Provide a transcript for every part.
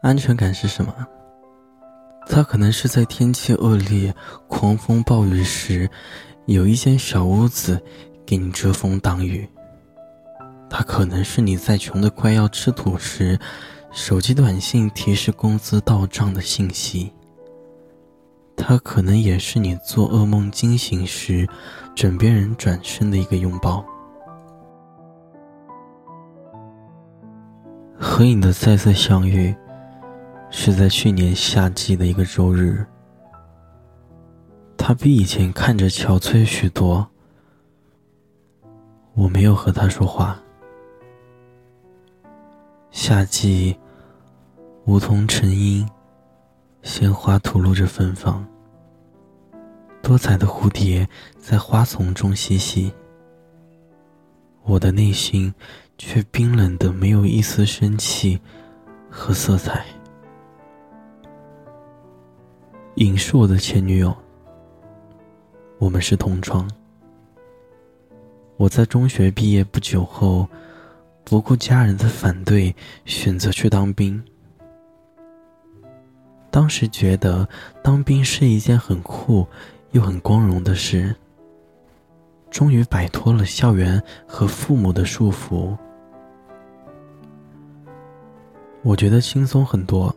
安全感是什么？它可能是在天气恶劣、狂风暴雨时，有一间小屋子给你遮风挡雨。它可能是你在穷的快要吃土时，手机短信提示工资到账的信息。它可能也是你做噩梦惊醒时，枕边人转身的一个拥抱。和你的再次相遇。是在去年夏季的一个周日，他比以前看着憔悴许多。我没有和他说话。夏季，梧桐成荫，鲜花吐露着芬芳。多彩的蝴蝶在花丛中嬉戏，我的内心却冰冷的没有一丝生气和色彩。尹是我的前女友，我们是同窗。我在中学毕业不久后，不顾家人的反对，选择去当兵。当时觉得当兵是一件很酷又很光荣的事，终于摆脱了校园和父母的束缚，我觉得轻松很多。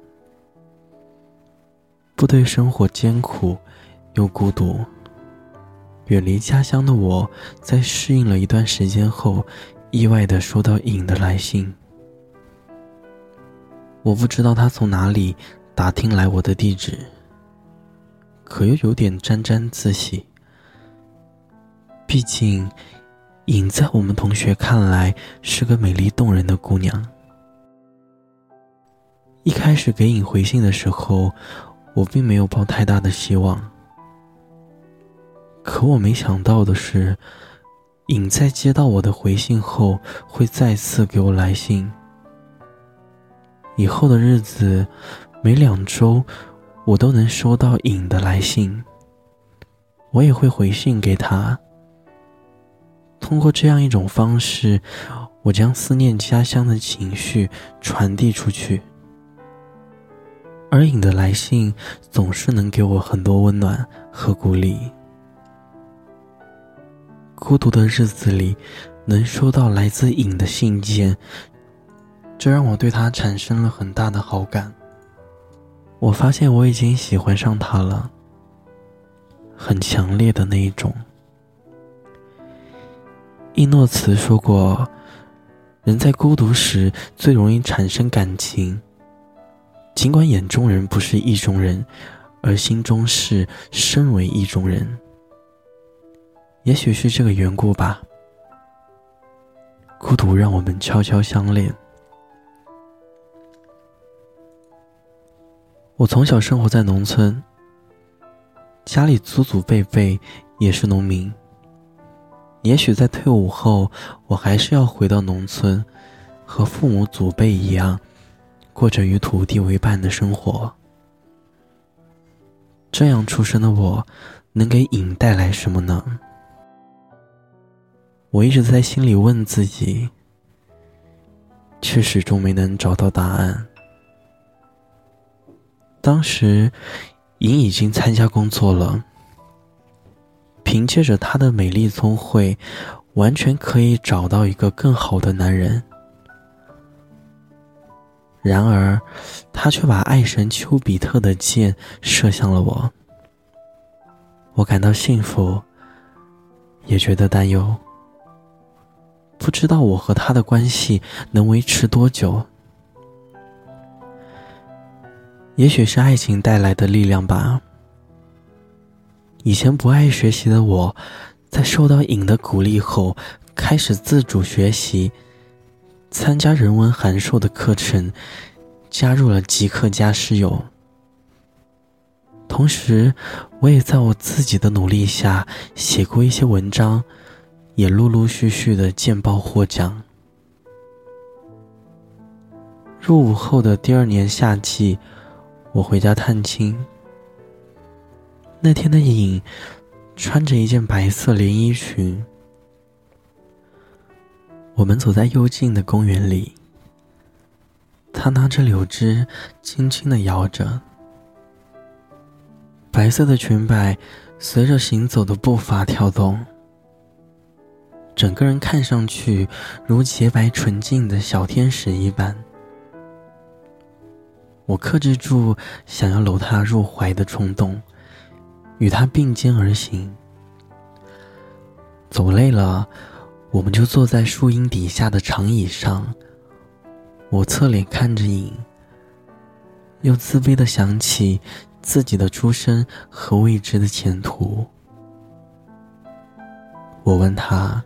部队生活艰苦又孤独。远离家乡的我，在适应了一段时间后，意外的收到尹的来信。我不知道他从哪里打听来我的地址，可又有点沾沾自喜。毕竟，尹在我们同学看来是个美丽动人的姑娘。一开始给尹回信的时候。我并没有抱太大的希望，可我没想到的是，尹在接到我的回信后，会再次给我来信。以后的日子，每两周，我都能收到尹的来信，我也会回信给他。通过这样一种方式，我将思念家乡的情绪传递出去。而影的来信总是能给我很多温暖和鼓励。孤独的日子里，能收到来自影的信件，这让我对他产生了很大的好感。我发现我已经喜欢上他了，很强烈的那一种。伊诺茨说过，人在孤独时最容易产生感情。尽管眼中人不是意中人，而心中是身为意中人。也许是这个缘故吧。孤独让我们悄悄相恋。我从小生活在农村，家里祖祖辈辈也是农民。也许在退伍后，我还是要回到农村，和父母祖辈一样。过着与土地为伴的生活，这样出生的我，能给影带来什么呢？我一直在心里问自己，却始终没能找到答案。当时，影已经参加工作了，凭借着她的美丽聪慧，完全可以找到一个更好的男人。然而，他却把爱神丘比特的箭射向了我。我感到幸福，也觉得担忧。不知道我和他的关系能维持多久。也许是爱情带来的力量吧。以前不爱学习的我，在受到影的鼓励后，开始自主学习。参加人文函授的课程，加入了极客家室友。同时，我也在我自己的努力下写过一些文章，也陆陆续续的见报获奖。入伍后的第二年夏季，我回家探亲。那天的影，穿着一件白色连衣裙。我们走在幽静的公园里，他拿着柳枝，轻轻的摇着，白色的裙摆随着行走的步伐跳动，整个人看上去如洁白纯净的小天使一般。我克制住想要搂她入怀的冲动，与她并肩而行。走累了，我们就坐在树荫底下的长椅上。我侧脸看着影，又自卑的想起自己的出身和未知的前途。我问他：“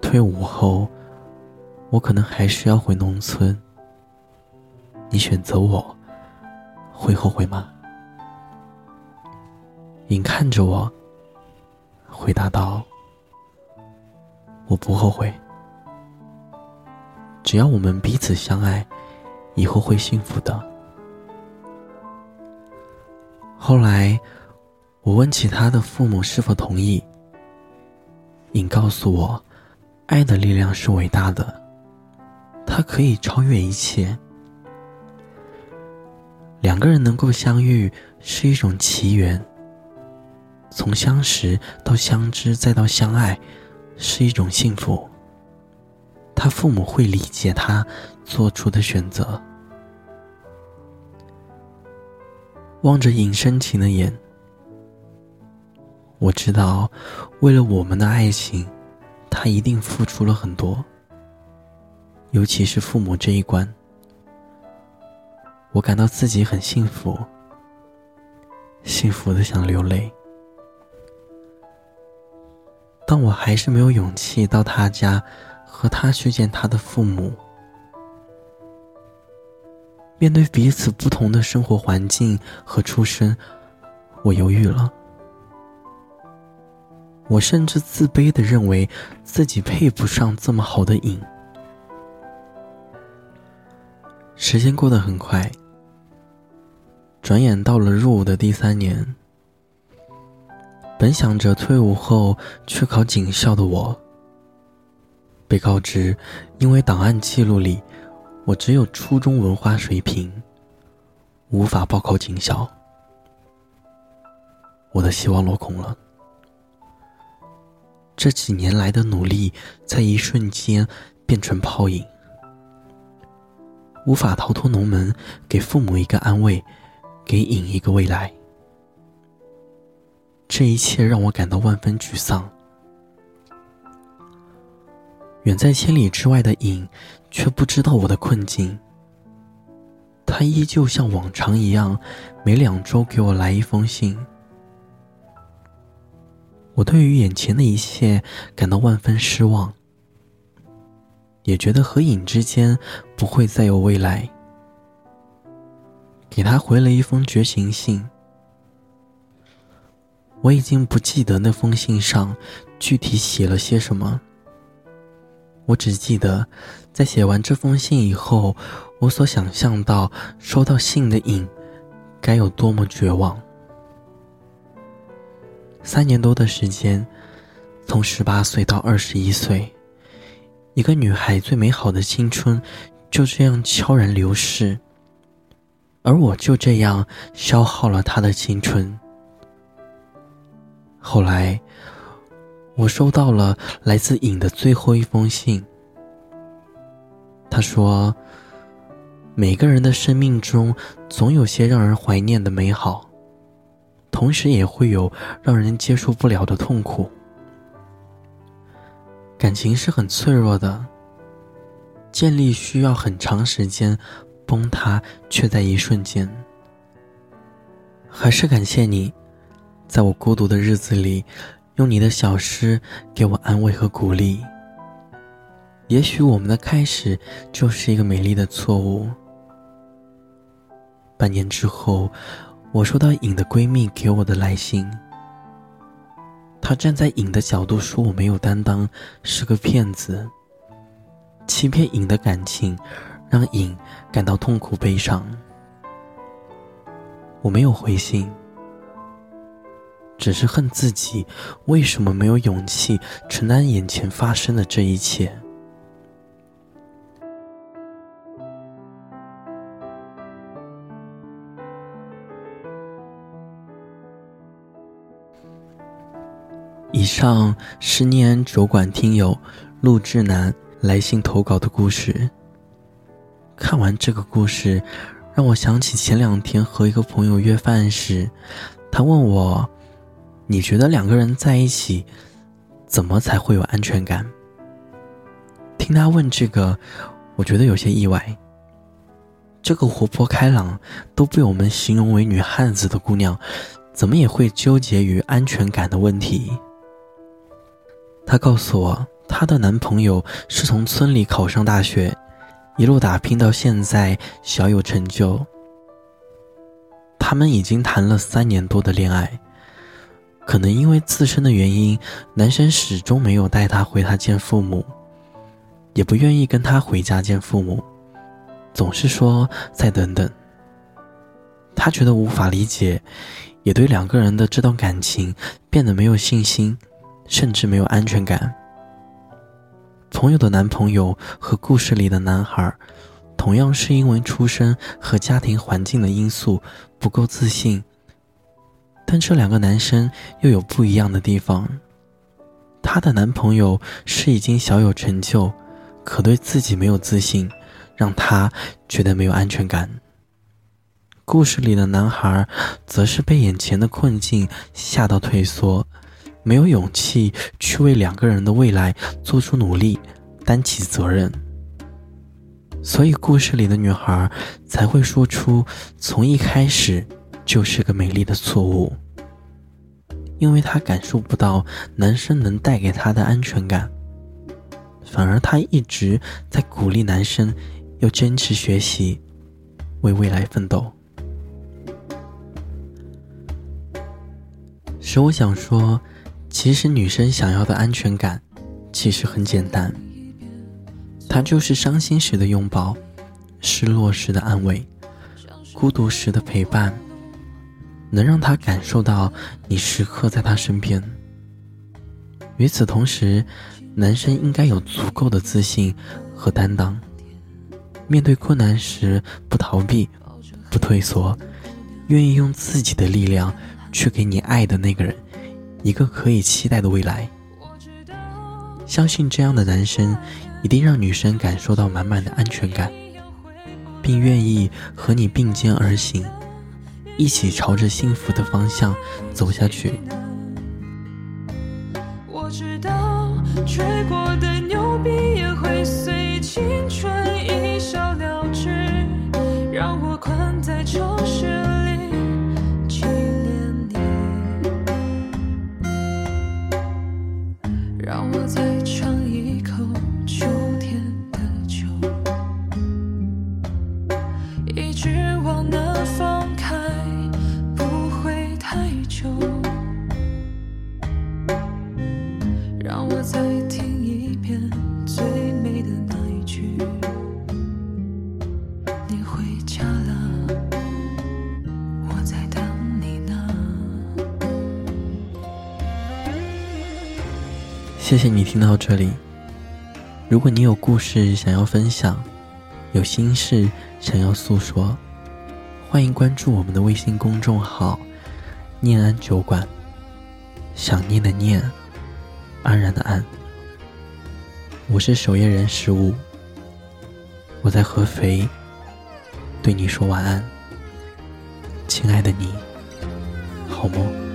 退伍后，我可能还是要回农村。你选择我，会后悔吗？”影看着我，回答道。我不后悔，只要我们彼此相爱，以后会幸福的。后来，我问起他的父母是否同意，颖告诉我，爱的力量是伟大的，它可以超越一切。两个人能够相遇是一种奇缘，从相识到相知再到相爱。是一种幸福。他父母会理解他做出的选择。望着尹深情的眼，我知道，为了我们的爱情，他一定付出了很多。尤其是父母这一关，我感到自己很幸福，幸福的想流泪。但我还是没有勇气到他家，和他去见他的父母。面对彼此不同的生活环境和出身，我犹豫了。我甚至自卑的认为自己配不上这么好的影。时间过得很快，转眼到了入伍的第三年。本想着退伍后去考警校的我，被告知，因为档案记录里我只有初中文化水平，无法报考警校，我的希望落空了。这几年来的努力，在一瞬间变成泡影，无法逃脱农门，给父母一个安慰，给影一个未来。这一切让我感到万分沮丧。远在千里之外的影，却不知道我的困境。他依旧像往常一样，每两周给我来一封信。我对于眼前的一切感到万分失望，也觉得和影之间不会再有未来。给他回了一封绝情信。我已经不记得那封信上具体写了些什么。我只记得，在写完这封信以后，我所想象到收到信的影该有多么绝望。三年多的时间，从十八岁到二十一岁，一个女孩最美好的青春就这样悄然流逝，而我就这样消耗了她的青春。后来，我收到了来自影的最后一封信。他说：“每个人的生命中总有些让人怀念的美好，同时也会有让人接受不了的痛苦。感情是很脆弱的，建立需要很长时间，崩塌却在一瞬间。还是感谢你。”在我孤独的日子里，用你的小诗给我安慰和鼓励。也许我们的开始就是一个美丽的错误。半年之后，我收到影的闺蜜给我的来信。她站在影的角度说我没有担当，是个骗子，欺骗影的感情，让影感到痛苦悲伤。我没有回信。只是恨自己为什么没有勇气承担眼前发生的这一切。以上是念主管听友陆志南来信投稿的故事。看完这个故事让我想起前两天和一个朋友约饭时他问我你觉得两个人在一起，怎么才会有安全感？”听他问这个，我觉得有些意外。这个活泼开朗，都被我们形容为女汉子的姑娘，怎么也会纠结于安全感的问题？她告诉我，她的男朋友是从村里考上大学，一路打拼到现在，小有成就。他们已经谈了三年多的恋爱，可能因为自身的原因，男生始终没有带她回他见父母，也不愿意跟她回家见父母。总是说再等等。他觉得无法理解，也对两个人的这段感情变得没有信心，甚至没有安全感。朋友的男朋友和故事里的男孩，同样是因为出身和家庭环境的因素不够自信。但这两个男生又有不一样的地方。她的男朋友是已经小有成就，可对自己没有自信。让他觉得没有安全感。故事里的男孩，则是被眼前的困境吓到退缩，没有勇气去为两个人的未来做出努力，担起责任。所以，故事里的女孩才会说出从一开始就是个美丽的错误，因为她感受不到男生能带给她的安全感，反而她一直在鼓励男生。要坚持学习，为未来奋斗。使我想说，其实女生想要的安全感，其实很简单，它就是伤心时的拥抱，失落时的安慰，孤独时的陪伴，能让他感受到你时刻在他身边。与此同时，男生应该有足够的自信和担当。面对困难时，不逃避，不退缩，愿意用自己的力量去给你爱的那个人一个可以期待的未来。相信这样的男生一定让女生感受到满满的安全感，并愿意和你并肩而行，一起朝着幸福的方向走下去。我知道吹过的牛逼也会随青春一笑了之。让我困在城市里，纪念你。让我再尝一口秋天的酒。一直往南。谢谢你听到这里。如果你有故事想要分享，有心事想要诉说，欢迎关注我们的微信公众号“念安酒馆”。想念的念，安然的安。我是守夜人十五，我在合肥，对你说晚安，亲爱的你，好梦。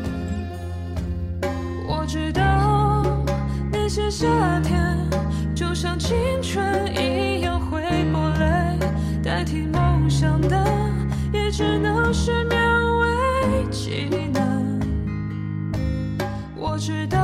青春一样会不来，代替梦想的，也只能是勉为其难。我知道，